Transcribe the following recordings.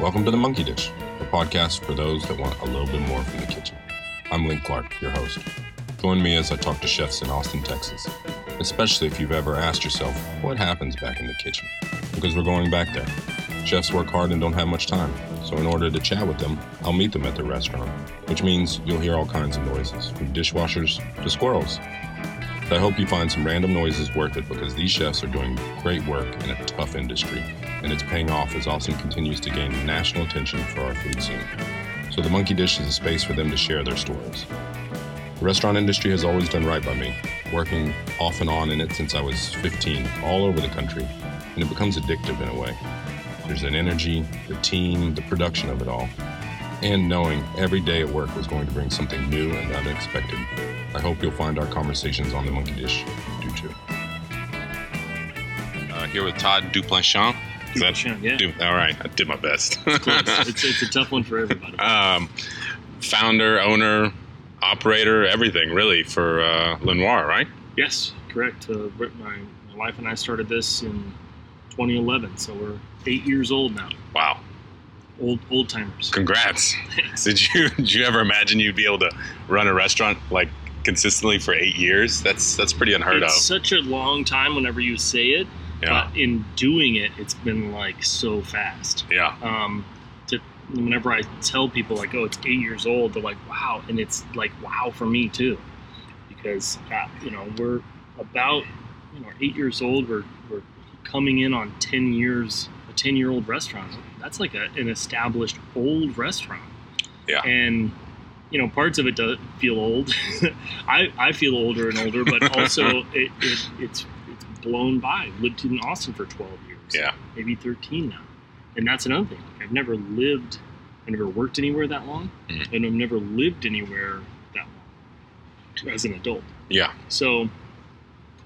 Welcome to the Monkey Dish, a podcast for those that want a little bit more from the kitchen. I'm Link Clark, your host. Join me as I talk to chefs in Austin, Texas, especially if you've ever asked yourself what happens back in the kitchen, because we're going back there. Chefs work hard and don't have much time, so in order to chat with them, I'll meet them at their restaurant, which means you'll hear all kinds of noises, from dishwashers to squirrels. But I hope you find some random noises worth it because these chefs are doing great work in a tough industry, and it's paying off as Austin continues to gain national attention for our food scene. So the Monkey Dish is a space for them to share their stories. The restaurant industry has always done right by me, working off and on in it since I was 15, all over the country, and it becomes addictive in a way. There's an energy, the team, the production of it all, and knowing every day at work was going to bring something new and unexpected. I hope you'll find our conversations on the Monkey Dish do too. Uh, here with Todd Duplanchon. Is Duplechan, yeah. Du- all right, I did my best. Close. it's, it's a tough one for everybody. um, founder, owner, operator, everything really for uh, Lenoir, right? yes, correct. Uh, my, my wife and I started this in 2011, so we're eight years old now. Wow, Old old timers. congrats! Did you did you ever imagine you'd be able to run a restaurant like consistently for eight years? That's that's pretty unheard it's of. such a long time whenever you say it, Yeah, but in doing it, it's been like so fast. yeah, Um, to whenever I tell people like, "Oh, it's eight years old," they're like, "Wow," and it's like, "Wow" for me too, because uh, you know we're about you know eight years old. We're we're coming in on ten years, a ten year old restaurant. That's like a, an established old restaurant. Yeah. and you know parts of it does feel old. I I feel older and older, but also it, it it's it's blown by. Lived in Austin for twelve years yeah. maybe 13 now. And that's another thing. Like I've never lived, I never worked anywhere that long, Mhm. and I've never lived anywhere that long as an adult. Yeah. So,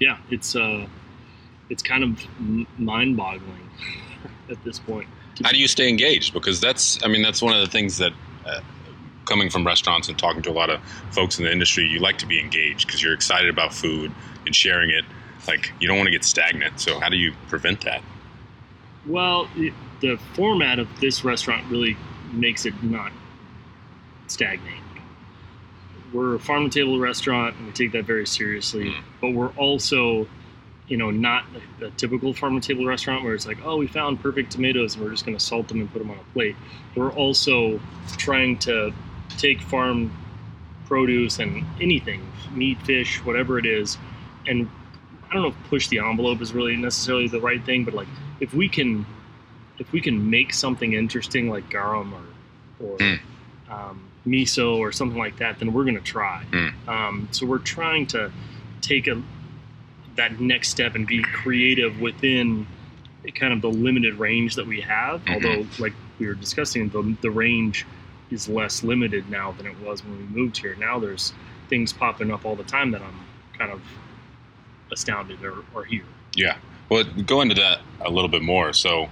yeah, it's uh, it's kind of m- mind-boggling at this point. How do you stay engaged? Because that's, I mean, that's one of the things that, uh, coming from restaurants and talking to a lot of folks in the industry, you like to be engaged because you're excited about food and sharing it. Like, you don't want to get stagnant. So, how do you prevent that? Well, it, the format of this restaurant really makes it not stagnate. We're a farm to table restaurant, and we take that very seriously. Mm. But we're also, you know, not a, a typical farm to table restaurant where it's like, oh, we found perfect tomatoes, and we're just going to salt them and put them on a plate. We're also trying to take farm produce and anything, meat, fish, whatever it is, and I don't know if push the envelope is really necessarily the right thing, but like if we can if we can make something interesting like garum or or Mm. um, miso or something like that, then we're going to try. Mm. Um, so we're trying to take a that next step and be creative within kind of the limited range that we have. Mhm. Although, like we were discussing, the the range is less limited now than it was when we moved here. Now there's things popping up all the time that I'm kind of astounded or, or hear. Yeah. Well, go into that a little bit more. So,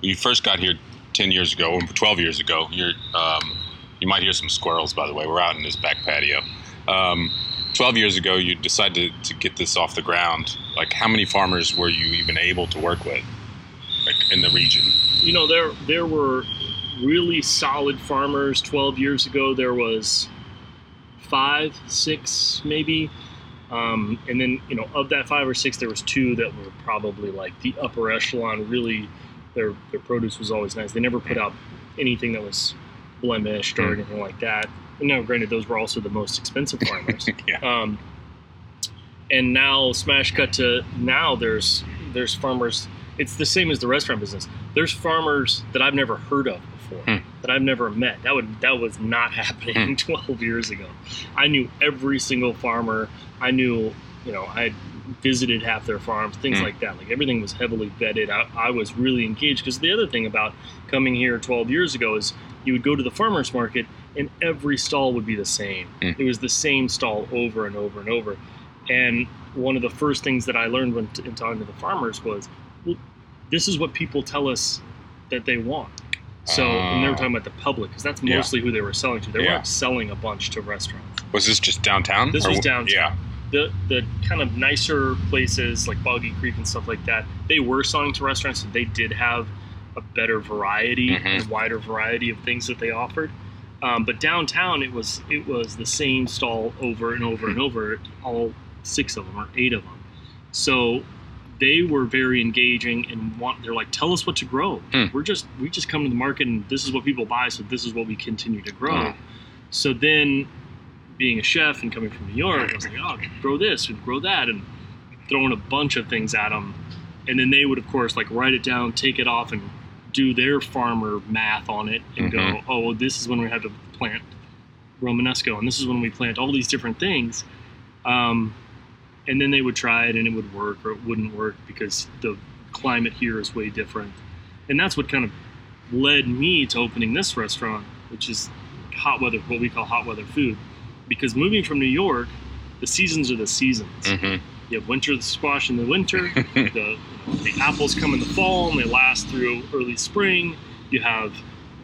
when you first got here 10 years ago, or 12 years ago, you're, um, you might hear some squirrels, by the way. We're out in this back patio. Um, 12 years ago, you decided to, to get this off the ground. Like, how many farmers were you even able to work with, like in the region? you know there there were really solid farmers. 12 years ago there was five six maybe. Um, and then you know of that five or six there was two that were probably like the upper echelon. Really their their produce was always nice. They never put out anything that was blemished or Hmm. anything like that. And now granted those were also the most expensive farmers. Yeah. um, and now smash cut to now there's there's farmers it's the same as the restaurant business. There's farmers that i've never heard of before Hmm. that i've never met that would that was not happening Hmm. 12 years ago i knew every single farmer i knew you know i visited half their farms things Hmm. like that like everything was heavily vetted i, I was really engaged because the other thing about coming here 12 years ago is you would go to the farmers market and every stall would be the same it was the same stall over and over and over and one of the first things that I learned when t- in talking to the farmers was, well, this is what people tell us that they want. So, and they were Ah. talking about the public because that's Yeah. mostly who they were selling to. They Yeah. weren't selling a bunch to restaurants. Was this just downtown? This Or was downtown. Yeah. The the kind of nicer places like Boggy Creek and stuff like that, they were selling to restaurants. So they did have a better variety Mhm. and wider variety of things that they offered. Um, but downtown, it was it was the same stall over and over and over, all six of them or eight of them. So they were very engaging and want. They're like, tell us what to grow. Hmm. We're just we just come to the market and this is what people buy, so this is what we continue to grow. Hmm. So then, being a chef and coming from New York, I was like, oh, grow this and grow that, and throwing a bunch of things at them. And then they would, of course, like write it down, take it off, and do their farmer math on it, and go, Mhm. oh, well, this is when we have to plant Romanesco, and this is when we plant all these different things. Um, and then they would try it, and it would work or it wouldn't work because the climate here is way different. And that's what kind of led me to opening this restaurant, which is hot weather, what we call hot weather food. Because moving from New York, the seasons are the seasons. Mhm. You have winter squash in the winter, the, the apples come in the fall and they last through early spring. You have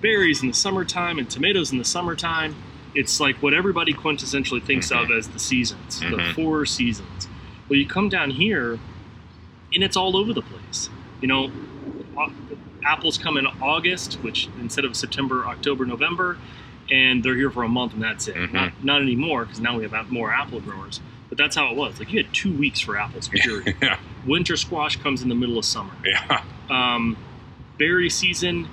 berries in the summertime and tomatoes in the summertime. It's like what everybody quintessentially thinks of as the seasons, the Mhm. four seasons. Well, you come down here and it's all over the place. You know, apples come in August, which instead of September, October, November, and they're here for a month and that's it. Mhm. Not, not anymore because now we have more apple growers. But that's how it was. Like you had two weeks for apples. Period. yeah. Winter squash comes in the middle of summer. Yeah. Um, berry season,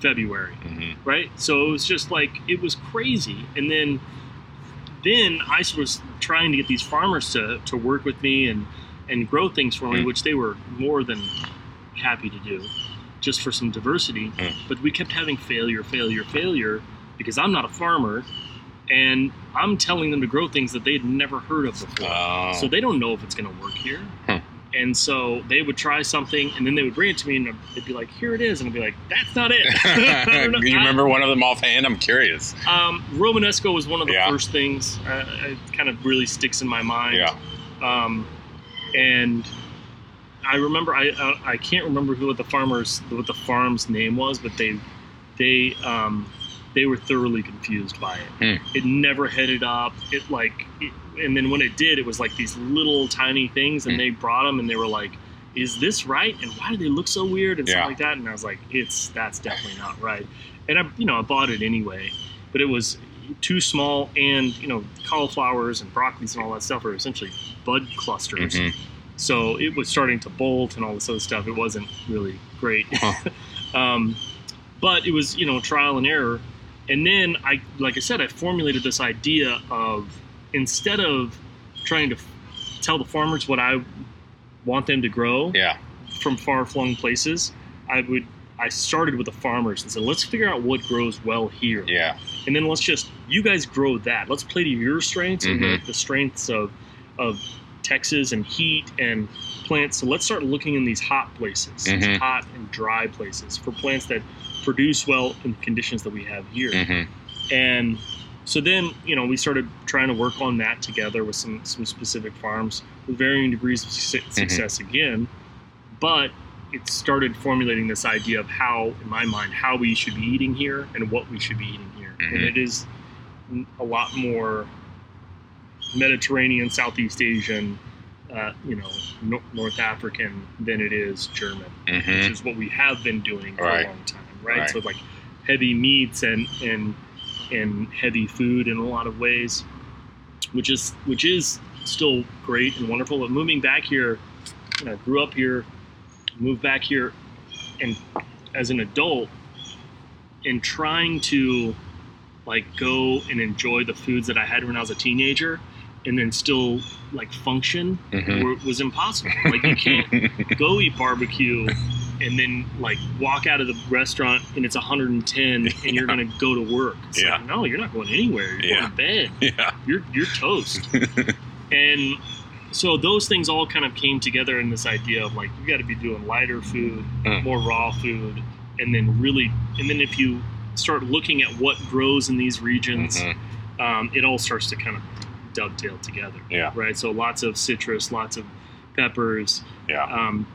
February, Mhm. right? So it was just like it was crazy. And then, then I was trying to get these farmers to, to work with me and and grow things for me, Mm. which they were more than happy to do, just for some diversity. Mm. But we kept having failure, failure, failure because I'm not a farmer, and I'm telling them to grow things that they'd never heard of before. Oh. So they don't know if it's going to work here. Hmm. And so they would try something, and then they would bring it to me, and they'd be like, "Here it is," and I'd be like, "That's not it." Know. You remember one of them offhand? I'm curious. Um, Romanesco was one of the Yeah. first things. Uh, it kind of really sticks in my mind. Yeah. Um, and I remember I, I I can't remember who what the farmers what the farm's name was, but they they um, they were thoroughly confused by it. Hmm. It never headed up. It like, it, and then when it did, it was like these little tiny things, and Hmm. they brought them, and they were like, "Is this right? And why do they look so weird?" and Yeah. stuff like that. And I was like, "It's that's definitely not right." And I, you know, I bought it anyway, but it was too small, and you know, cauliflowers and broccolis and all that stuff are essentially bud clusters. Mhm. So it was starting to bolt and all this other stuff. It wasn't really great. Huh. um, but it was, you know, trial and error. And then I, like I said, I formulated this idea of instead of trying to f- tell the farmers what I want them to grow Yeah. from far flung places, I would, I started with the farmers and said, let's figure out what grows well here Yeah. and then let's just you guys grow that. Let's play to your strengths and Mhm. the, the strengths of of Texas and heat and plants. So let's start looking in these hot places, these Mhm. hot and dry places for plants that produce well in conditions that we have here. hmm And so then, you know, we started trying to work on that together with some some specific farms with varying degrees of su- success again. But it started formulating this idea of how, in my mind, how we should be eating here and what we should be eating here. And Mhm. it is a lot more Mediterranean, Southeast Asian, uh, you know, no- North African than it is German hmm which is what we have been doing for Right. a long time, right? Right. So like heavy meats and and and heavy food in a lot of ways, which is which is still great and wonderful. But moving back here, you know, I grew up here, moved back here, and as an adult, and trying to like go and enjoy the foods that I had when I was a teenager, and then still like function hmm was impossible. Like you can't go eat barbecue and then like walk out of the restaurant and it's 110 and you're gonna go to work. It's Yeah. like, no, you're not going anywhere. You're Yeah. going to bed. yeah. You're you're toast. and so those things all kind of came together in this idea of like you got to be doing lighter food, Mm. more raw food, and then really, and then if you start looking at what grows in these regions, Mhm. um, it all starts to kind of dovetail together Yeah. right? So lots of citrus, lots of peppers, Yeah. um,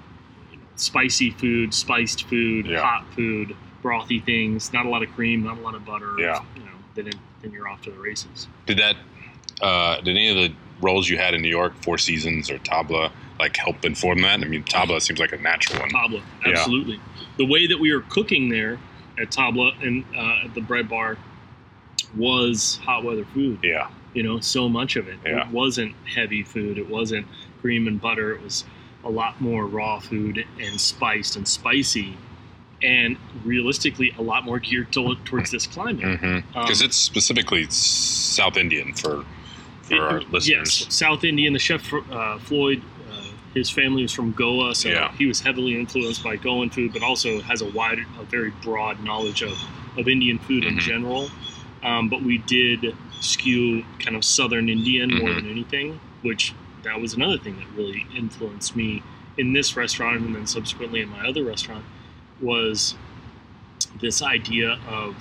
spicy food, spiced food, Yeah. hot food, brothy things. Not a lot of cream, not a lot of butter. Yeah. You know, then then you're off to the races. Did that? Uh, did any of the roles you had in New York, Four Seasons or Tabla, like help inform that? I mean, tabla seems like a natural one. Tabla, Yeah. absolutely. The way that we were cooking there at Tabla and uh, at the bread bar was hot weather food. Yeah, You know, so much of it. Yeah. It wasn't heavy food. It wasn't cream and butter. It was a lot more raw food and spiced and spicy, and realistically, a lot more geared to, towards this climate. because Um, it's specifically South Indian for for It- our Yes, listeners. South Indian. The chef uh, Floyd, uh, his family was from Goa, so Yeah. he was heavily influenced by Goan food, but also has a wide, a very broad knowledge of, of Indian food in Mhm. general. Um, but we did skew kind of Southern Indian more Mhm. than anything, which that was another thing that really influenced me in this restaurant and then subsequently in my other restaurant was this idea of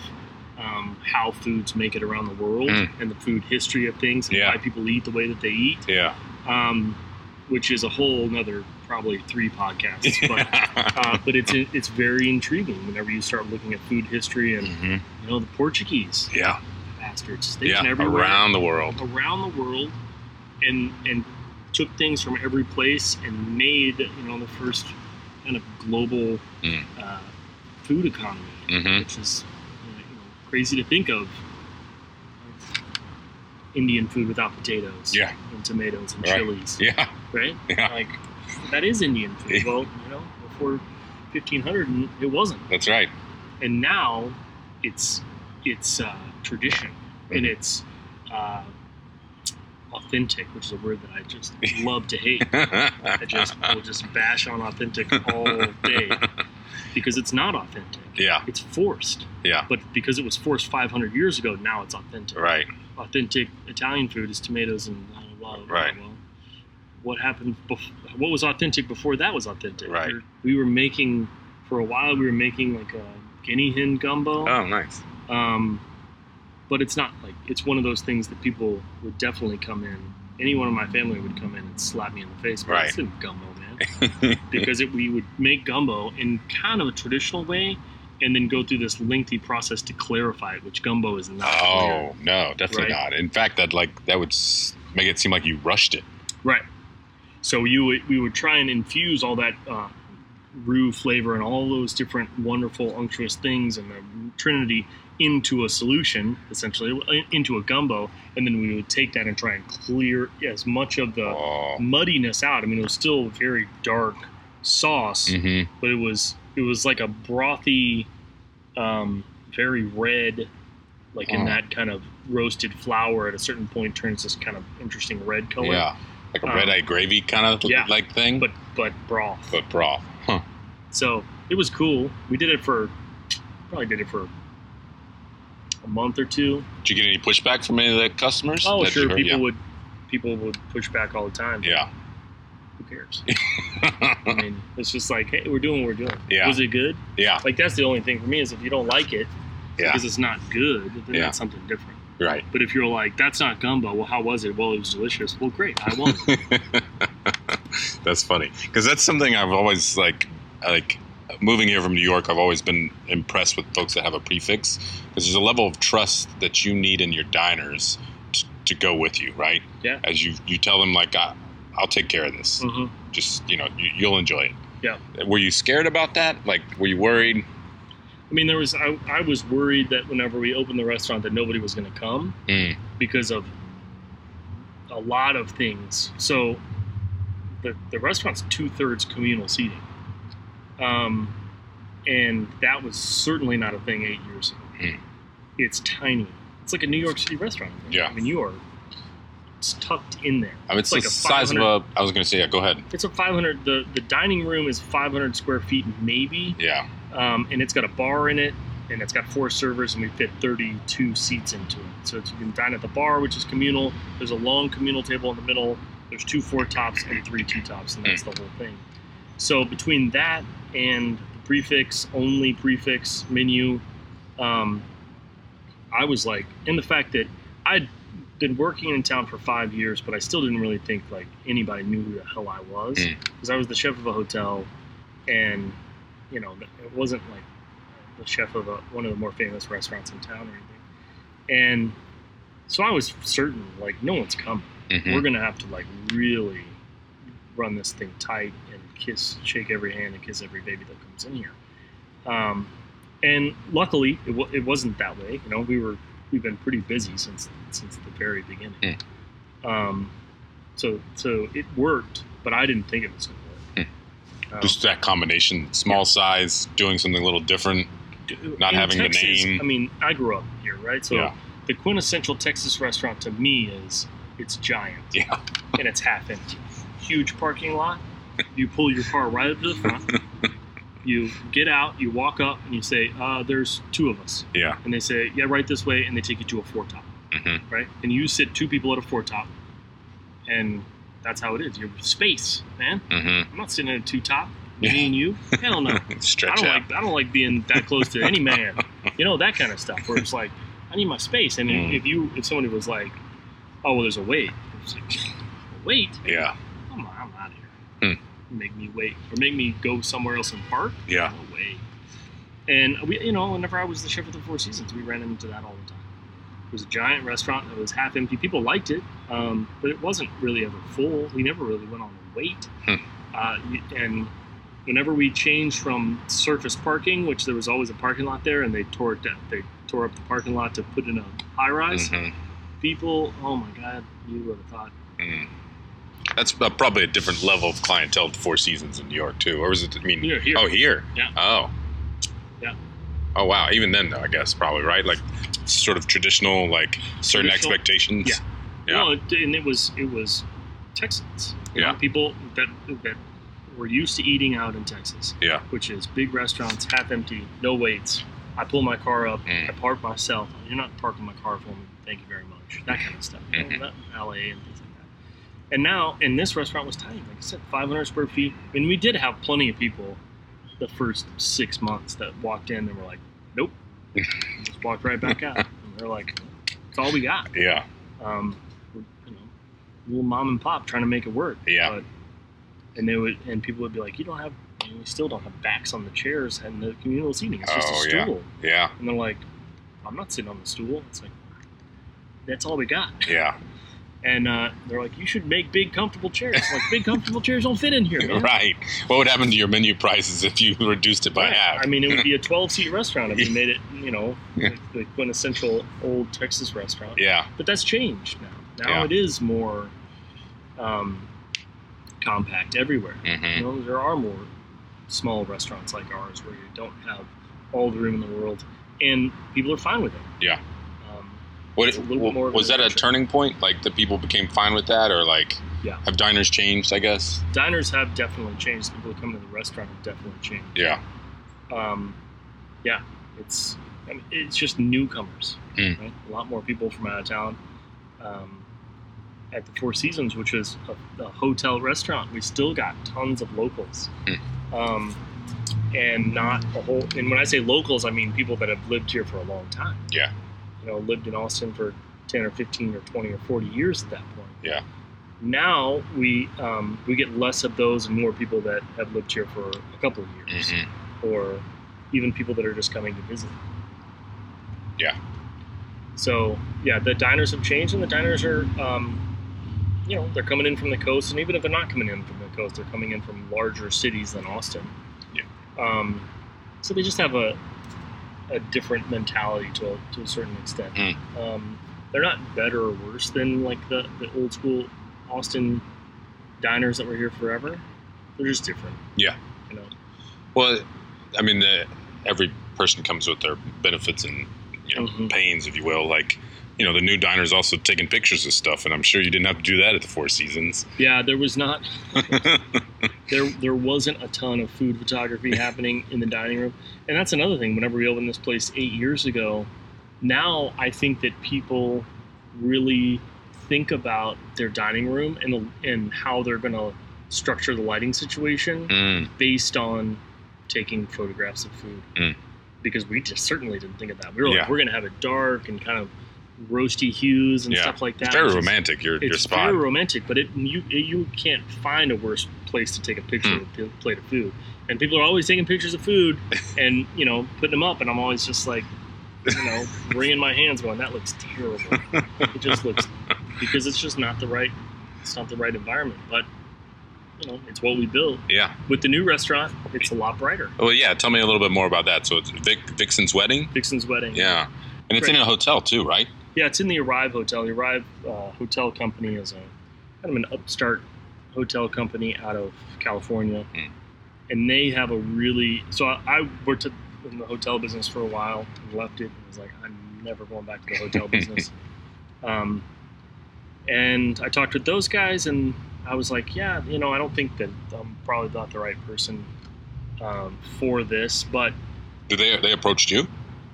um, how foods make it around the world Mm. and the food history of things and Yeah. why people eat the way that they eat, Yeah, um, which is a whole another probably three podcasts. But, uh, but it's it's very intriguing whenever you start looking at food history and Mhm. you know the Portuguese yeah, bastards they've yeah. everywhere Around the world. around the world and and took things from every place and made you know the first kind of global Mm. uh, food economy, hmm which is you know, crazy to think of. Indian food without potatoes, Yeah. and tomatoes and Right. chilies, Yeah, right? yeah. Like that is Indian food. Yeah. Well, you know, before 1500, it wasn't, That's right. and now it's it's uh, tradition and Mhm. it's uh, authentic, which is a word that I just love to hate. I just will just bash on authentic all day because it's not authentic. yeah, It's forced, yeah. but because it was forced 500 years ago, now it's authentic. Right. Authentic Italian food is tomatoes and blah blah blah. Right. Well, what happened? Bef- what was authentic before that was authentic? Right. We were, we were making for a while. We were making like a guinea hen gumbo. Oh, nice. Um, but it's not like it's one of those things that people would definitely come in. Anyone in my family would come in and slap me in the face. But Right. It's in gumbo, man. because it, we would make gumbo in kind of a traditional way, and then go through this lengthy process to clarify it, which gumbo is not. Oh no, definitely Right. not. In fact, that like that would make it seem like you rushed it. Right. So you would, we would try and infuse all that uh, roux flavor and all those different wonderful unctuous things and the trinity into a solution, essentially into a gumbo, and then we would take that and try and clear as much of the Oh. muddiness out. I mean, it was still very dark sauce, hmm but it was it was like a brothy, um, very red, like in Oh. that kind of roasted flour. At a certain point, turns this kind of interesting red color. Yeah, like a Um, red eye gravy kind of yeah. like thing, but but broth. but broth. Huh. So it was cool. We did it for probably did it for a month or two. Did you get any pushback from any of the customers? Oh, that sure, heard? people would people would push back all the time. Yeah. Who cares? I mean, it's just like, hey, we're doing what we're doing. Yeah. Was it good? yeah. Like that's the only thing for me is if you don't like it Yeah. because it's not good, then Yeah. that's something different. Right. But if you're like, that's not gumbo, well, how was it? Well, it was delicious. Well, great, I won. that's funny because that's something I've always like like moving here from New York. I've always been impressed with folks that have a prix fixe because there's a level of trust that you need in your diners t- to go with you, right? Yeah. As you you tell them like I, I'll take care of this. hmm Just you know you, you'll enjoy it. Yeah. Were you scared about that? Like were you worried? I mean, there was I, I was worried that whenever we opened the restaurant that nobody was going to come. Mm. because of a lot of things. So the the restaurant's two thirds communal seating, um, and that was certainly not a thing eight years ago. Hmm. It's tiny. It's like a New York City restaurant. Think. Yeah. I mean you are it's tucked in there. I mean, it's, like the size of a. I was going to say, yeah. Go ahead. It's a 500. The the dining room is 500 square feet, maybe, Yeah. um, and it's got a bar in it, and it's got four servers, and we fit 32 seats into it. So it's, you can dine at the bar, which is communal. There's a long communal table in the middle. There's two four tops and three two tops, and that's the whole thing. So between that and the prix fixe only prix fixe menu, um, I was like, and the fact that I'd been working in town for five years, but I still didn't really think like anybody knew who the hell I was Mm. because I was the chef of a hotel, and you know it wasn't like the chef of a, one of the more famous restaurants in town or anything. And so I was certain like no one's coming. Mhm. We're gonna have to like really run this thing tight and kiss, shake every hand and kiss every baby that comes in here. Um, and luckily, it, w- it wasn't that way. You know, we were we've been pretty busy since since the very beginning. Um, so so it worked, but I didn't think it was going to work. Um, Just that combination, small size, doing something a little different. not in having the name. I mean, I grew up here, right? So Yeah. the quintessential Texas restaurant to me is it's giant Yeah. and it's half empty. Huge parking lot. You pull your car right up to the front. You get out, you walk up, and you say, uh, "There's two of us," Yeah. and they say, "Yeah, right this way," and they take you to a four top, hmm right? And you sit two people at a four top, and that's how it is. Your space, man. hmm I'm not sitting at a two top. Yeah. Me and you, hell no. I don't out. like I don't like being that close to any man. You know that kind of stuff where it's like I need my space. And Mm. if you if somebody was like, oh well, there's a wait. Like wait. yeah. Come on, I'm out of here. Hmm. Make me wait or make me go somewhere else and park. Yeah. No way. And we, you know, whenever I was the chef of the Four Seasons, we ran into that all the time. It was a giant restaurant that was half empty. People liked it, um, but it wasn't really ever full. We never really went on a wait. Hmm. Uh, and whenever we changed from surface parking, which there was always a parking lot there, and they tore it down, they tore up the parking lot to put in a high rise. hmm People, oh my God, you would have thought. Mm. That's probably a different level of clientele to Four Seasons in New York too, or was it? I mean, Here, here. oh, here. Yeah. Oh. Yeah. Oh wow. Even then, though, I guess probably right, like sort of traditional, like certain Traditional- expectations. Yeah. Yeah. Well, it, and it was it was Texans. Yeah. people that that were used to eating out in Texas. Yeah. Which is big restaurants, half empty, no waits. I pull my car up, Mm. I park myself. You're not parking my car for me. Thank you very much. That kind of stuff. You know. LA and things like that. And now, and this restaurant was tiny. Like I said, 500 square feet. Mean, we did have plenty of people the first six months that walked in and were like, "Nope," just walked right back out. And they're like, "It's all we got." Yeah. um, you know, little mom and pop trying to make it work. Yeah. But, and they would, and people would be like, "You don't have, we still don't have backs on the chairs and the communal seating. It's just Oh, a yeah. stool." Yeah. And they're like, "I'm not sitting on the stool." It's like, that's all we got. Yeah. And uh, they're like, "You should make big, comfortable chairs." Like, big, comfortable chairs don't fit in here, man. Right. What would happen to your menu prices if you reduced it by Right. half? I mean, it would be a 12 seat restaurant if you made it, you know, Yeah. like the quintessential old Texas restaurant. yeah. but that's changed now. Now Yeah. it is more um, compact everywhere. hmm You know, there are more small restaurants like ours where you don't have all the room in the world, and people are fine with it. Yeah. What, It's a little bit more was that a turning point? Like the people became fine with that, or like Yeah. have diners changed? I guess. diners have definitely changed. People who come to the restaurant have definitely changed. Yeah. Um, yeah, it's I mean, it's just newcomers. Mm. Right? A lot more people from out of town. Um, at the Four Seasons, which is a, a hotel restaurant, we still got tons of locals, Mm. um, and not a whole. And when I say locals, I mean people that have lived here for a long time. Yeah. You know, lived in Austin for ten or fifteen or twenty or forty years at that point. Yeah. Now we um, we get less of those and more people that have lived here for a couple of years hmm or even people that are just coming to visit. Yeah. So yeah, the diners have changed, and the diners are, um, you know, they're coming in from the coast, and even if they're not coming in from the coast, they're coming in from larger cities than Austin. Yeah. Um, so they just have a a different mentality to a, to a certain extent. Mm. Um, they're not better or worse than like the, the old school Austin diners that were here forever. They're just different. Yeah. You know. Well, I mean, the, every person comes with their benefits and you know, Mhm. pains, if you will. Like, you know, the new diner's also taking pictures of stuff, and I'm sure you didn't have to do that at the Four Seasons. Yeah, there was not there there wasn't a ton of food photography happening in the dining room, and that's another thing. Whenever we opened this place eight years ago, now I think that people really think about their dining room and the, and how they're going to structure the lighting situation Mm, based on taking photographs of food. Mm. Because we just certainly didn't think of that. We were like, Yeah. we're going to have it dark and kind of roasty hues and Yeah. stuff like that. it's very romantic. Your your it's spot. very romantic, but it you you can't find a worse place to take a picture Hmm. of a plate of food. And people are always taking pictures of food and you know putting them up, and I'm always just like, you know, wringing my hands, going, "That looks terrible." it just looks because it's just not the right it's not the right environment. But you know, it's what we built. Yeah. With the new restaurant, it's a lot brighter. Well, yeah. Tell me a little bit more about that. So it's Vic, Vixen's wedding. Vixen's wedding. Yeah, and it's in a hotel too, right? Yeah, it's in the Arrive Hotel. The Arrive uh, Hotel Company is a kind of an upstart hotel company out of California, Hmm. and they have a really. So I, I worked in the hotel business for a while and left it. and was like, I'm never going back to the hotel business. Um, and I talked with those guys, and I was like, yeah, you know, I don't think that I'm probably not the right person um, for this, but Did they they approached you?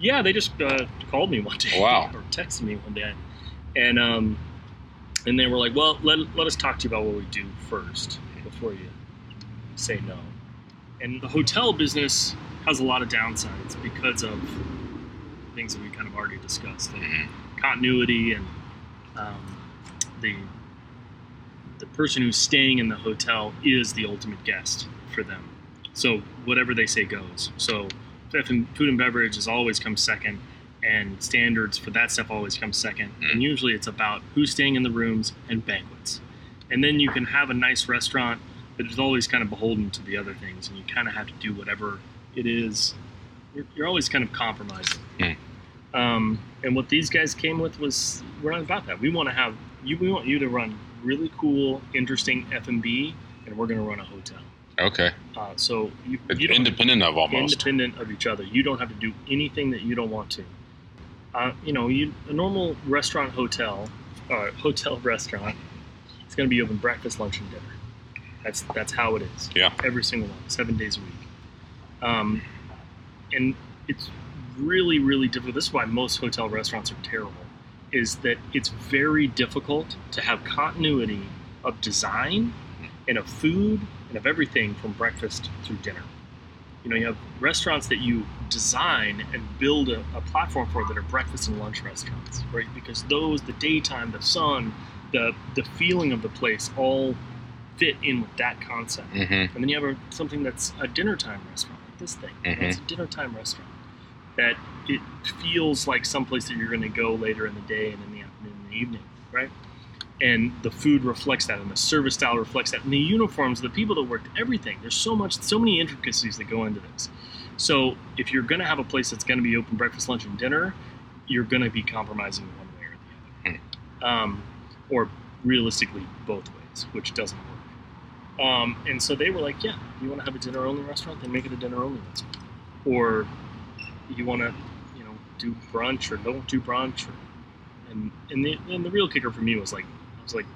Yeah, they just uh, called me one day. Wow. or texted me one day, and um, and they were like, "Well, let, let us talk to you about what we do first before you say no." And the hotel business has a lot of downsides because of things that we kind of already discussed, like Mhm. continuity and um, the the person who's staying in the hotel is the ultimate guest for them. So whatever they say goes. So food and beverage has always come second, and standards for that stuff always comes second. Mm. And usually it's about who's staying in the rooms and banquets. And then you can have a nice restaurant, but it's always kind of beholden to the other things, and you kind of have to do whatever it is. You're, you're always kind of compromising. Mm. Um, and what these guys came with was we're not about that. We want to have you. We want you to run really cool, interesting F and B, and we're going to run a hotel. Okay, Uh, so you, you independent of almost. independent of each other. You don't have to do anything that you don't want to. Uh, you know, you, a normal restaurant, hotel, uh, hotel restaurant, it's going to be open breakfast, lunch, and dinner. That's that's how it is. Yeah. Every single one, seven days a week. Um, and it's really, really difficult. This is why most hotel restaurants are terrible. Is that it's very difficult to have continuity of design and of food and of everything from breakfast through dinner. You know, you have restaurants that you design and build a, a platform for that are breakfast and lunch restaurants, right? Because those, the daytime, the sun, the the feeling of the place, all fit in with that concept. hmm And then you have a, something that's a dinner time restaurant, like this thing. Know, It's a dinner time restaurant that it feels like someplace that you're going to go later in the day and in the afternoon and the evening, right? And the food reflects that, and the service style reflects that, and the uniforms, the people that worked, everything. There's so much, so many intricacies that go into this. So if you're going to have a place that's going to be open breakfast, lunch, and dinner, you're going to be compromising one way or the other, um, or realistically both ways, which doesn't work. Um, and so they were like, "Yeah, you want to have a dinner only restaurant? Then make it a dinner only restaurant." Or you want to, you know, do brunch or don't do brunch. Or, and and the and the real kicker for me was like, I was like,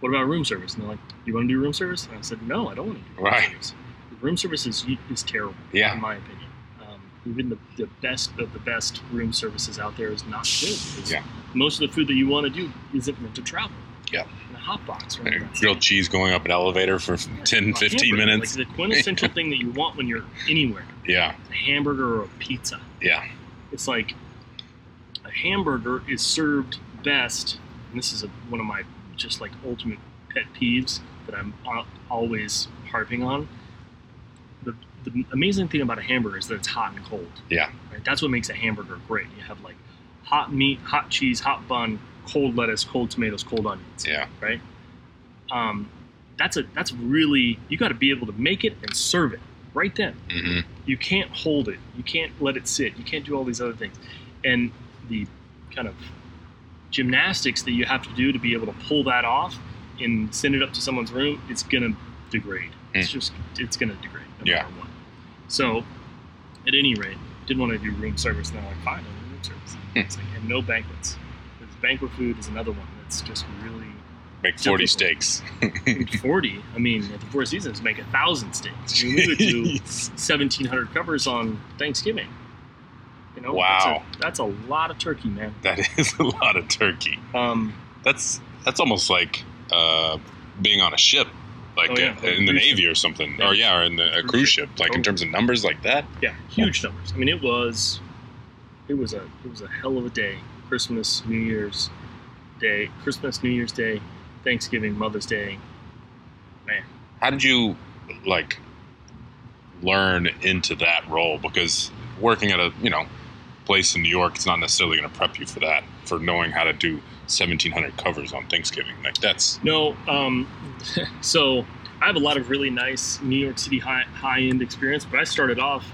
"What about room service?" And they're like, "You want to do room service?" And I said, "No, I don't want to do room Right. service. Room service is is terrible, Yeah. in my opinion. Um, even the, the best of the best room services out there is not good. Yeah. Most of the food that you want to do isn't meant to travel. Yeah. In a hot box And grilled cheese going up an elevator for 10, 15 hamburger, minutes. Like the quintessential thing that you want when you're anywhere. Yeah, A hamburger or a pizza. yeah. It's like a hamburger is served best, and this is a, one of my just like ultimate pet peeves that I'm always harping on. The, the amazing thing about a hamburger is that it's hot and cold. Yeah. Right? That's what makes a hamburger great. You have like hot meat, hot cheese, hot bun, cold lettuce, cold tomatoes, cold onions Yeah. right? Um, that's a that's really you got to be able to make it and serve it right then. Mm-hmm. You can't hold it. You can't let it sit. You can't do all these other things, and the kind of gymnastics that you have to do to be able to pull that off and send it up to someone's room, it's gonna degrade. It's mm. just it's gonna degrade no Yeah. matter what. So, at any rate, didn't want to do room service. And they're like, fine, I'll do room service. Hmm. It's like, and no banquets. Because banquet food is another one that's just really Make 40 Difficult. steaks. 40. I mean, at the Four Seasons, make a thousand steaks. I mean, we would do 1,700 covers on Thanksgiving. Know, Wow. that's a, that's a lot of turkey, man. that is a lot of turkey. Um, That's that's almost like uh, being on a ship, like Oh, yeah, uh, a in the Navy or something. Yeah. Or yeah, or in the, a Cruise cruise ship. ship. Like in terms of numbers like that. yeah, huge numbers. I mean, it was, it was a, it was a hell of a day. Christmas, New Year's Day, Christmas, New Year's Day, Thanksgiving, Mother's Day. Man, how did you like learn into that role? Because working at a you know place in New York, it's not necessarily going to prep you for that, for knowing how to do 1,700 covers on Thanksgiving. Like that's No, um, so I have a lot of really nice New York City high high end experience, but I started off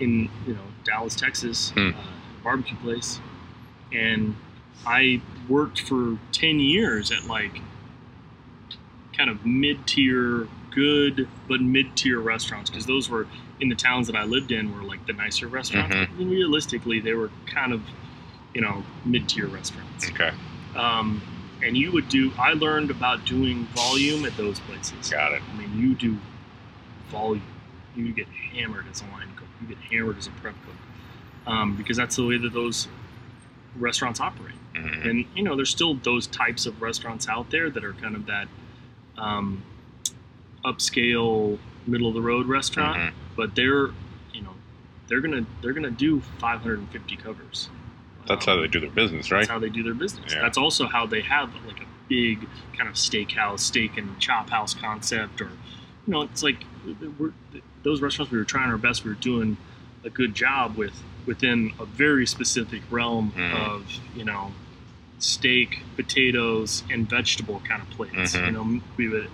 in you know Dallas, Texas, Hmm. uh, barbecue place, and I worked for ten years at like kind of mid tier, good but mid tier restaurants because those were in the towns that I lived in were like the nicer restaurants. Mhm. And realistically, they were kind of you know mid tier restaurants Okay, um, and you would do i learned about doing volume at those places got it. i mean you do volume you get hammered as a line cook you get hammered as a prep cook um, because that's the way that those restaurants operate Mhm. and you know there's still those types of restaurants out there that are kind of that um, upscale middle of the road restaurant Mhm. But they're you know they're gonna they're gonna do 550 covers That's Um, how they do their business, right? that's how they do their business. Yeah. That's also how they have like a big kind of steakhouse, steak and chop house concept, or you know, it's like we're, those restaurants we were trying our best. We were doing a good job with within a very specific realm Mhm. of you know steak, potatoes, and vegetable kind of plates. Mhm. You know, we would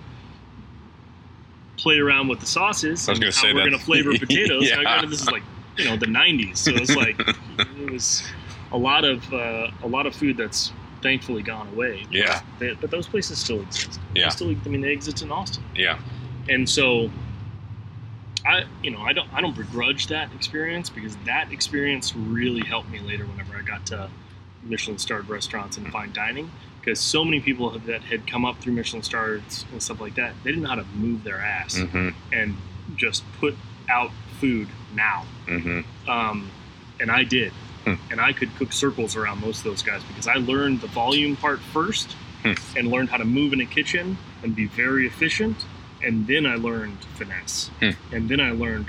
play around with the sauces I was and gonna how say we're going to flavor potatoes. Yeah. Now, this is like you know the '90s, so it's like it was a lot of uh, a lot of food that's thankfully gone away. Yeah. They, but those places still exist. They Yeah. still, I mean, they exist in Austin, Yeah. and so I, you know, I don't, I don't begrudge that experience because that experience really helped me later whenever I got to Michelin starred restaurants and fine dining. Because so many people that had come up through Michelin stars and stuff like that, they didn't know how to move their ass hmm and just put out food now hmm um, and I did. Hmm. And I could cook circles around most of those guys because I learned the volume part first Hmm. and learned how to move in a kitchen and be very efficient. And then I learned finesse. Hmm. And then I learned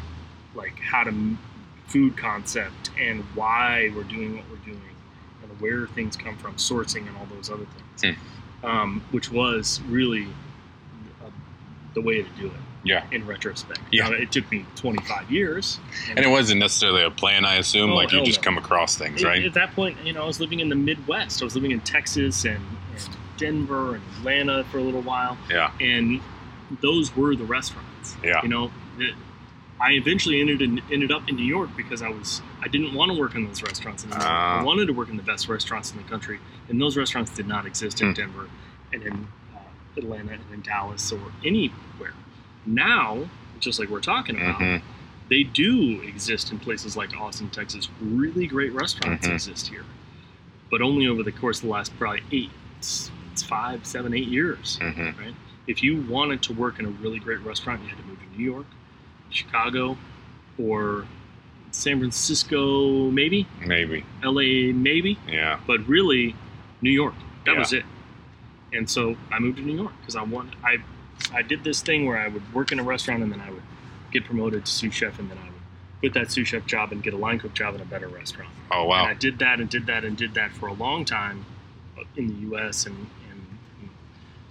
like how to m- food concept and why we're doing what we're doing where things come from, sourcing and all those other things, Hmm. um, which was really uh, the way to do it Yeah. in retrospect. Yeah. Now, it took me 25 years. And it wasn't necessarily a plan, I assume. Oh, like you just no. come across things, right? At that point, you know, I was living in the Midwest. I was living in Texas and, and Denver and Atlanta for a little while, Yeah. and those were the restaurants. Yeah. You know, I eventually ended in, ended up in New York because I was I didn't want to work in those restaurants. Ah. I wanted to work in the best restaurants in the country, and those restaurants did not exist in Hmm. Denver and in uh, Atlanta and in Dallas or anywhere. Now, just like we're talking about, Mhm. they do exist in places like Austin, Texas. Really great restaurants Mhm. exist here, but only over the course of the last probably eight, it's, it's five, seven, eight years. Mhm. Right? If you wanted to work in a really great restaurant, you had to move to New York, Chicago, or San Francisco, maybe Maybe. LA, maybe, Yeah. but really New York. That Yeah. was it. And so I moved to New York because I wanted. I I did this thing where I would work in a restaurant and then I would get promoted to sous chef and then I would quit that sous chef job and get a line cook job in a better restaurant. Oh wow! And. I did that and did that and did that for a long time uh, in the U.S. and and, and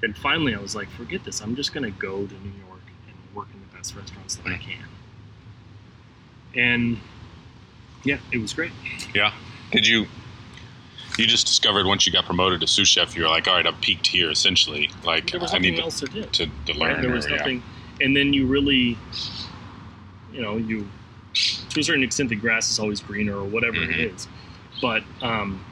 then finally I was like, forget this. I'm just gonna go to New York and work in the best restaurants that I can. And yeah, it was great. Yeah. Did you? You just discovered once you got promoted to sous chef, you were like, all right, I've peaked here, essentially. Like, I need to, else to to, to right? learn. There was or- yeah. nothing, and then you really, you know, you to a certain extent the grass is always greener or whatever Mhm. it is, but um,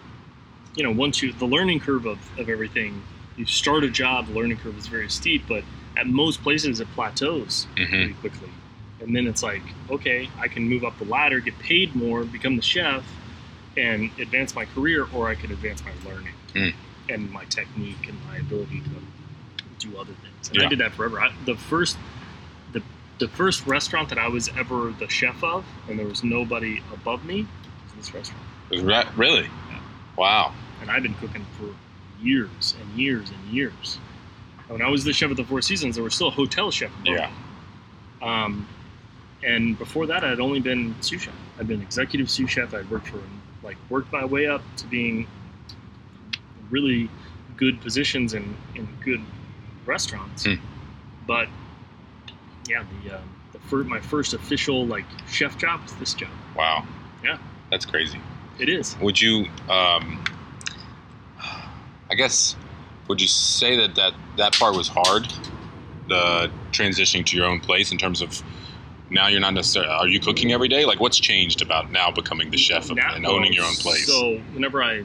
you know, once you the learning curve of, of everything, you start a job, the learning curve is very steep, but at most places it plateaus Mhm. pretty quickly, and then it's like, okay, I can move up the ladder, get paid more, become the chef, and advance my career, or I could advance my learning Mm. and my technique and my ability to do other things. And Yeah. I did that forever. I, the first, the the first restaurant that I was ever the chef of, and there was nobody above me, was this restaurant. That- really? Wow. And I've been cooking for years and years and years. When I was the chef at the Four Seasons, there was still a hotel chef Yeah. Um, and before that, I'd only been sous chef. I'd been executive sous chef. I'd worked for, like, worked my way up to being really good positions in, in good restaurants. Hmm. But yeah, the, um, the fir- my first official like chef job was this job. Wow. Yeah. That's crazy. It is. Would you, um, I guess, would you say that that, that part was hard? the transitioning to your own place in terms of now you're not necessarily are you cooking every day? Like what's changed about now becoming the chef of, and owning your own place? So whenever I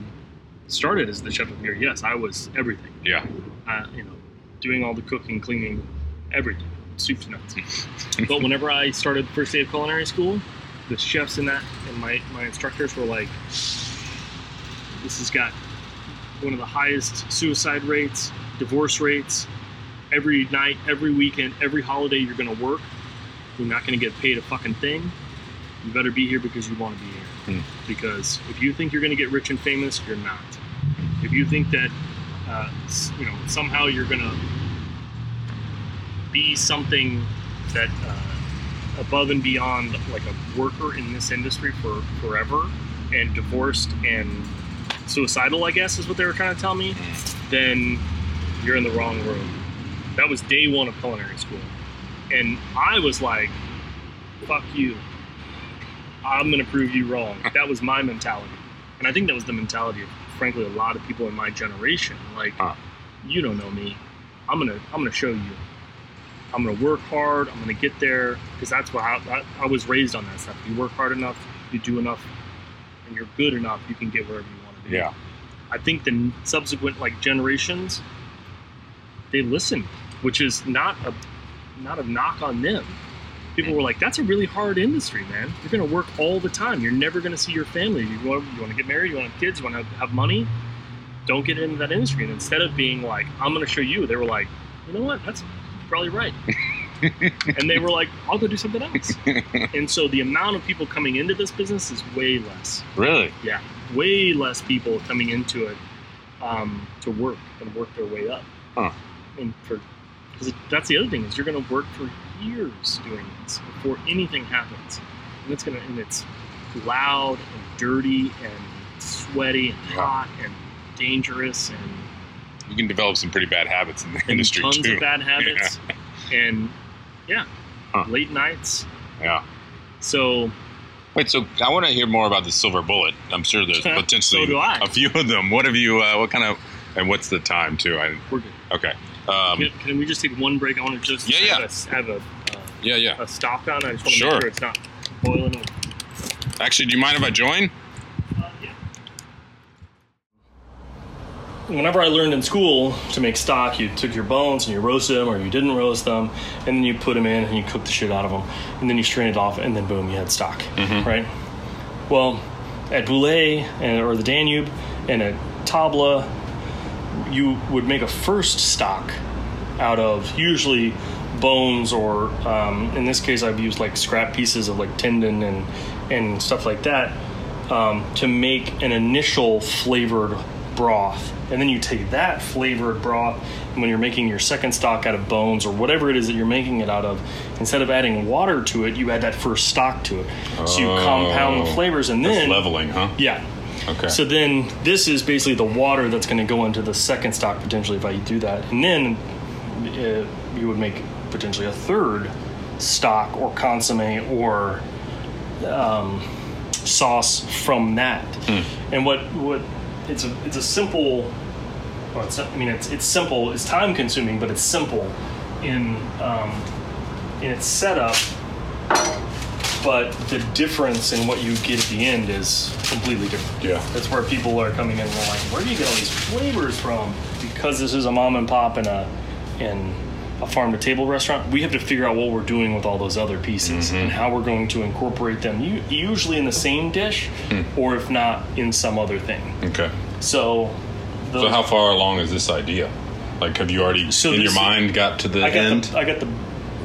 started as the chef of here, yes, I was everything. yeah. Uh, you know, doing all the cooking, cleaning, everything, soup to nuts. but whenever I started the first day of culinary school, the chefs in that and my my instructors were like, "This has got one of the highest suicide rates, divorce rates. Every night, every weekend, every holiday, you're going to work. You're not going to get paid a fucking thing. You better be here because you want to be here. Hmm. Because if you think you're going to get rich and famous, you're not. If you think that, uh, you know, somehow you're going to be something that uh, above and beyond like a worker in this industry for forever and divorced and suicidal, I guess is what they were trying to tell me, then you're in the wrong room. That was day one of culinary school. And I was like, fuck you. I'm going to prove you wrong. That was my mentality. And I think that was the mentality of, frankly, a lot of people in my generation. Like, Huh. you don't know me. I'm going to, I'm going to show you. I'm going to work hard. I'm going to get there because that's what I, I, I was raised on that stuff. You work hard enough, you do enough, and you're good enough, you can get wherever you want to be. Yeah. I think the subsequent like generations, they listened, which is not a not a knock on them. People were like, "That's a really hard industry, man. You're going to work all the time. You're never going to see your family. You want you want to get married. You want to have kids. You want to have money. Don't get into that industry." And instead of being like, "I'm going to show you," they were like, "You know what? That's probably right." and they were like, "I'll go do something else." and so the amount of people coming into this business is way less Really? yeah, way less people coming into it um, to work and work their way up. Huh. And for because that's the other thing is you're going to work for years doing this before anything happens, and it's gonna and it's loud and dirty and sweaty and Yeah. hot and dangerous and, You can develop some pretty bad habits in the industry tons too. of bad habits and yeah, Huh. late nights. Yeah. So Wait, so I want to hear more about the silver bullet. I'm sure there's potentially I. a few of them. What have you? Uh, what kind of? And what's the time too? I, we're good. okay. Um, Can, can we just take one break? I want to just Yeah, have a, have a uh, yeah, yeah. a stock on. I just want to Sure. make sure it's not boiling. over. Actually, do you mind if I join? Whenever I learned in school to make stock, you took your bones and you roasted them, or you didn't roast them, and then you put them in and you cooked the shit out of them, and then you strained it off, and then boom, you had stock, Mm-hmm. right? Well, at Bouley and or the Danube and at Tabla, you would make a first stock out of usually bones or um, in this case I've used like scrap pieces of like tendon and and stuff like that um, to make an initial flavored broth and then you take that flavored broth and when you're making your second stock out of bones or whatever it is that you're making it out of instead of adding water to it you add that first stock to it so you compound the Oh. flavors and then leveling, huh? yeah Okay. so then this is basically the water that's going to go into the second stock potentially if I do that, and then uh, you would make potentially a third stock or consomme or um, sauce from that. And what what it's a it's a simple. Well, it's, I mean, it's it's simple. It's time consuming, but it's simple in um, in its setup. But the difference in what you get at the end is completely different. Yeah. That's where people are coming in and they're like, where do you get all these flavors from? Because this is a mom and pop and a in a farm to table restaurant, we have to figure out what we're doing with all those other pieces mm-hmm. and how we're going to incorporate them. Usually in the same dish, hmm. or if not in some other thing. Okay. So, So how far along is this idea? Like, have you already So in your mind got to the I got end? the I got the.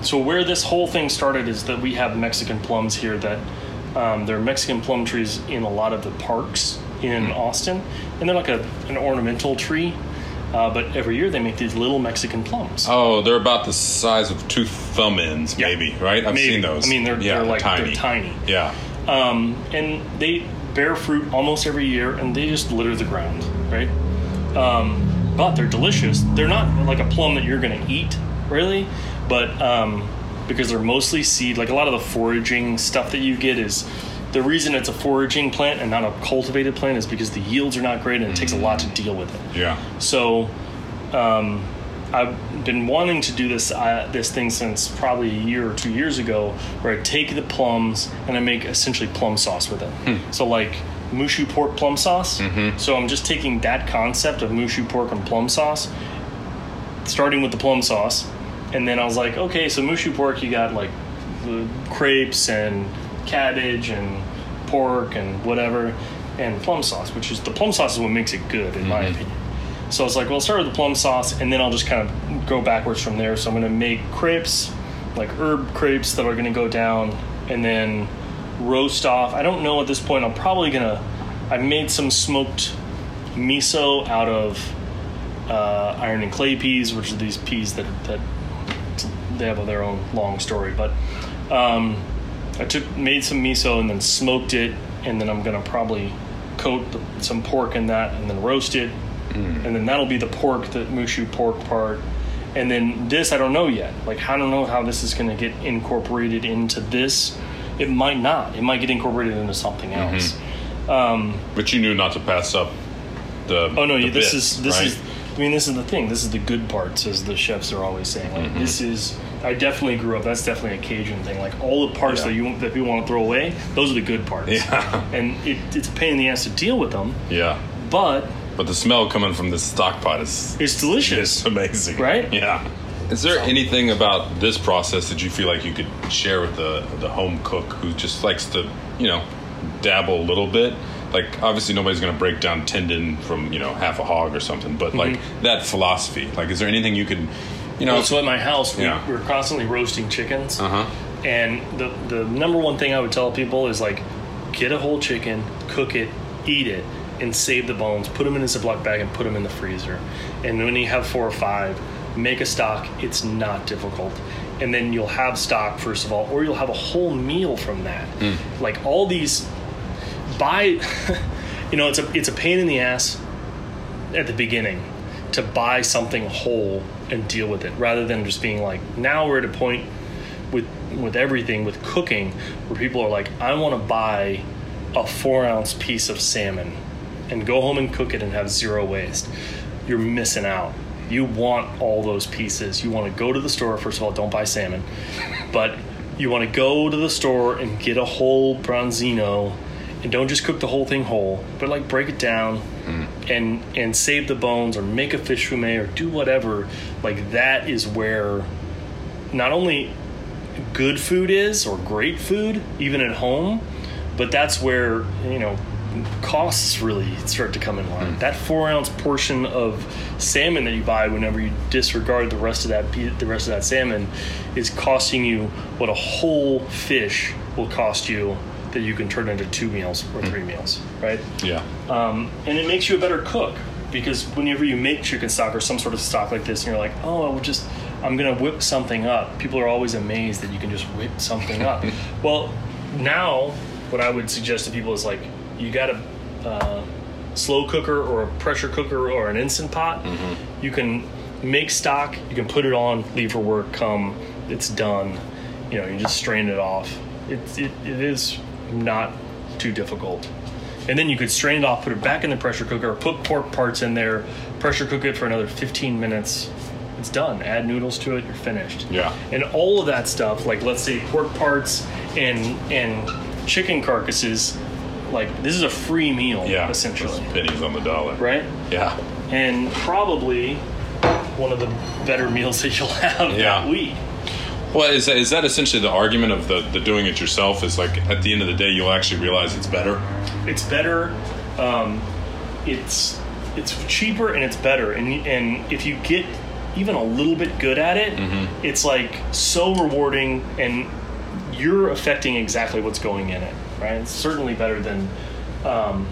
So where this whole thing started is that we have Mexican plums here. That um, there are Mexican plum trees in a lot of the parks in hmm. Austin, and they're like a, an ornamental tree. Uh, but every year they make these little Mexican plums. oh, they're about the size of two thumb ends, Yeah. maybe, right? I've Maybe. seen those. I mean, they're, yeah, they're like tiny. they're tiny. Yeah. Um, and they bear fruit almost every year, and they just litter the ground, right? Um, but they're delicious. They're not like a plum that you're going to eat, really, but um, because they're mostly seed. Like a lot of the foraging stuff that you get is the reason it's a foraging plant and not a cultivated plant is because the yields are not great and it takes a lot to deal with it. Yeah. So, um, I've been wanting to do this uh, this thing since probably a year or two years ago, where I take the plums and I make essentially plum sauce with it. So like moo shu pork plum sauce. So I'm just taking that concept of moo shu pork and plum sauce, starting with the plum sauce, and then I was like, okay, so moo shu pork, you got like the crepes and cabbage and pork and whatever, and plum sauce, which is the plum sauce is what makes it good in my opinion. So I was like, well, I'll start with the plum sauce, and then I'll just kind of go backwards from there. So I'm gonna make crepes, like herb crepes that are gonna go down, and then roast off. I don't know at this point. I'm probably gonna. I made some smoked miso out of uh, iron and clay peas, which are these peas that that they have their own long story. But um, I took made some miso and then smoked it, and then I'm gonna probably coat the, some pork in that and then roast it, and then that'll be the pork, the moo shu pork part. And then this, I don't know yet. Like I don't know how this is gonna get incorporated into this. It might not. It might get incorporated into something else. Um, But you knew not to pass up the. Oh no, the this bits, is this right? is. I mean, this is the thing. This is the good parts, as the chefs are always saying. Like Mm-hmm. this is. I definitely grew up. That's definitely a Cajun thing. Like all the parts Yeah. that you that people want to throw away, those are the good parts. Yeah. And it, it's a pain in the ass to deal with them, Yeah. but But the smell coming from this stock pot is it's delicious. is amazing. Right? Yeah. Is there anything about this process that you feel like you could share with the the home cook who just likes to, you know, dabble a little bit? Like obviously nobody's going to break down tendon from you know half a hog or something, but like mm-hmm. that philosophy. Like, is there anything you could, you know? So at my house, we, Yeah. we're constantly roasting chickens. uh huh. And the the number one thing I would tell people is like, get a whole chicken, cook it, eat it, and save the bones. Put them in a Ziploc bag and put them in the freezer. And when you have four or five, make a stock. It's not difficult. And then you'll have stock first of all, or you'll have a whole meal from that. Like all these, buy, you know, it's a it's a pain in the ass at the beginning to buy something whole and deal with it rather than just being like now we're at a point with with everything with cooking where people are like i want to buy a four ounce piece of salmon and go home and cook it and have zero waste. You're missing out. You want all those pieces. You want to go to the store first of all don't buy salmon but you want to go to the store and get a whole bronzino and don't just cook the whole thing whole but like break it down mm. and and save the bones or make a fish fumet or do whatever. Like that is where not only good food is or great food even at home but that's where you know costs really start to come in line. Mm. That four ounce portion of salmon that you buy whenever you disregard the rest of that the rest of that salmon is costing you what a whole fish will cost you that you can turn into two meals or three meals right Yeah. um, and it makes you a better cook because whenever you make chicken stock or some sort of stock like this, and you're like, oh, I will just, I'm gonna whip something up. People are always amazed that you can just whip something up. well, now what I would suggest to people is like, you got a uh, slow cooker or a pressure cooker or an instant pot. You can make stock. You can put it on, leave for work, come, it's done. You know, you just strain it off. It, it, it is not too difficult and then you could strain it off, put it back in the pressure cooker, put pork parts in there, pressure cook it for another 15 minutes. It's done. Add noodles to it, you're finished. Yeah. And all of that stuff, like let's say pork parts and and chicken carcasses, like this is a free meal, Yeah. essentially, pennies on the dollar. right? Yeah. And probably one of the better meals that you'll have Yeah. that week. Well, is that, is that essentially the argument of the, the doing it yourself? Is like at the end of the day, you'll actually realize it's better. it's better um, it's it's cheaper and it's better and and if you get even a little bit good at it it's like so rewarding and you're affecting exactly what's going in it right it's certainly better than um,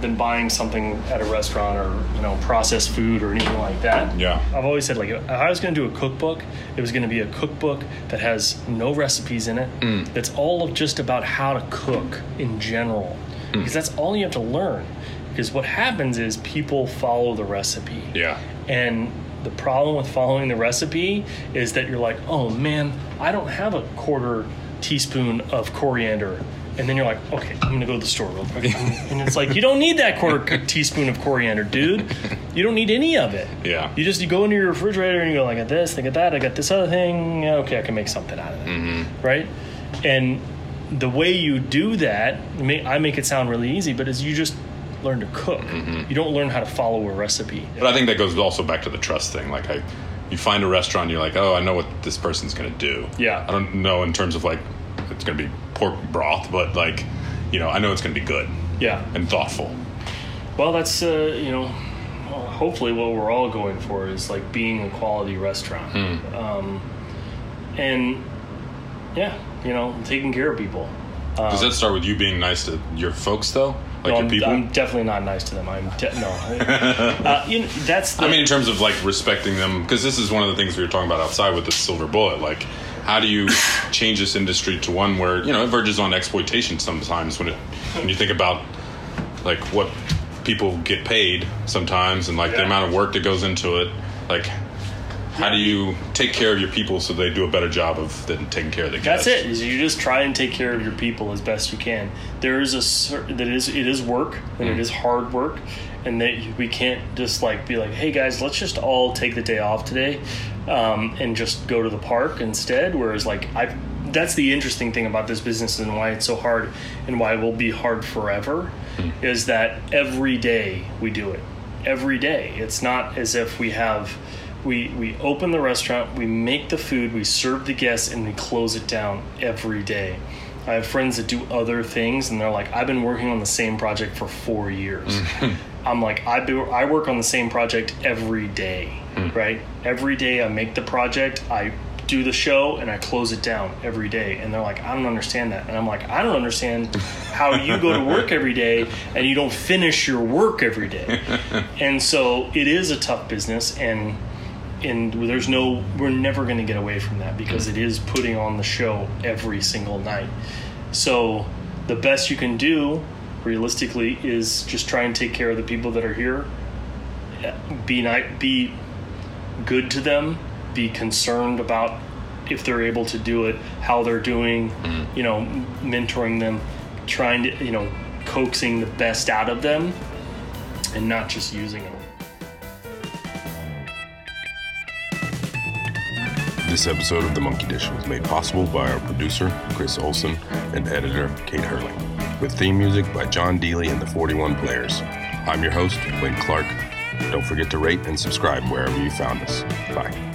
than buying something at a restaurant or you know processed food or anything like that Yeah. I've always said like if I was going to do a cookbook, it was going to be a cookbook that has no recipes in it. Mm. That's all of just about how to cook in general, mm. because that's all you have to learn. Because what happens is people follow the recipe, Yeah. and the problem with following the recipe is that you're like, oh man, I don't have a quarter teaspoon of coriander and then you're like, okay, I'm gonna go to the store real quick, and it's like you don't need that quarter teaspoon of coriander, dude. You don't need any of it. Yeah. You just you go into your refrigerator and you go, I got this, I got that, I got this other thing. Okay, I can make something out of it, Mm-hmm. right? And the way you do that, I make it sound really easy, but is you just learn to cook. Mm-hmm. You don't learn how to follow a recipe. But I think that goes also back to the trust thing. Like I, you find a restaurant, you're like, oh, I know what this person's gonna do. Yeah. I don't know in terms of like it's gonna be pork broth, but like, you know, I know it's gonna be good Yeah. and thoughtful. Well, that's uh, you know, hopefully what we're all going for is like being a quality restaurant, Hmm. um, and yeah, you know, taking care of people. Uh, Does that start with you being nice to your folks though, like no, your I'm, people? I'm definitely not nice to them. I'm de- no. uh, you know, that's. The, I mean, in terms of like respecting them, because this is one of the things we were talking about outside with the silver bullet. Like, how do you change this industry to one where you know it verges on exploitation sometimes when it when you think about like what people get paid sometimes and like the amount of work that goes into it. Like, how do you take care of your people so they do a better job of than taking care of the That's guests? it. Is you just try and take care of your people as best you can. There is a that is it is work and it mm. is hard work, and that we can't just like be like, hey guys, let's just all take the day off today, um, and just go to the park instead. Whereas like I, that's the interesting thing about this business and why it's so hard and why it will be hard forever, is that every day we do it. Every day. It's not as if we have we we open the restaurant, we make the food, we serve the guests, and we close it down every day. I have friends that do other things, and they're like, "I've been working on the same project for four years." I'm like, I do, I work on the same project every day, Mm. right? Every day I make the project, I do the show, and I close it down every day. And they're like, I don't understand that, and I'm like, I don't understand how you go to work every day and you don't finish your work every day. and so it is a tough business, and and there's no we're never going to get away from that because mm. it is putting on the show every single night so the best you can do realistically is just try and take care of the people that are here be ni- be good to them be concerned about if they're able to do it how they're doing mm-hmm. you know mentoring them trying to you know coaxing the best out of them and not just using them This episode of The Monkey Dish was made possible by our producer, Chris Olson, and editor, Kate Hurley, with theme music by John Deely and the 41 Players. I'm your host, Wayne Clark. Don't forget to rate and subscribe wherever you found us. Bye.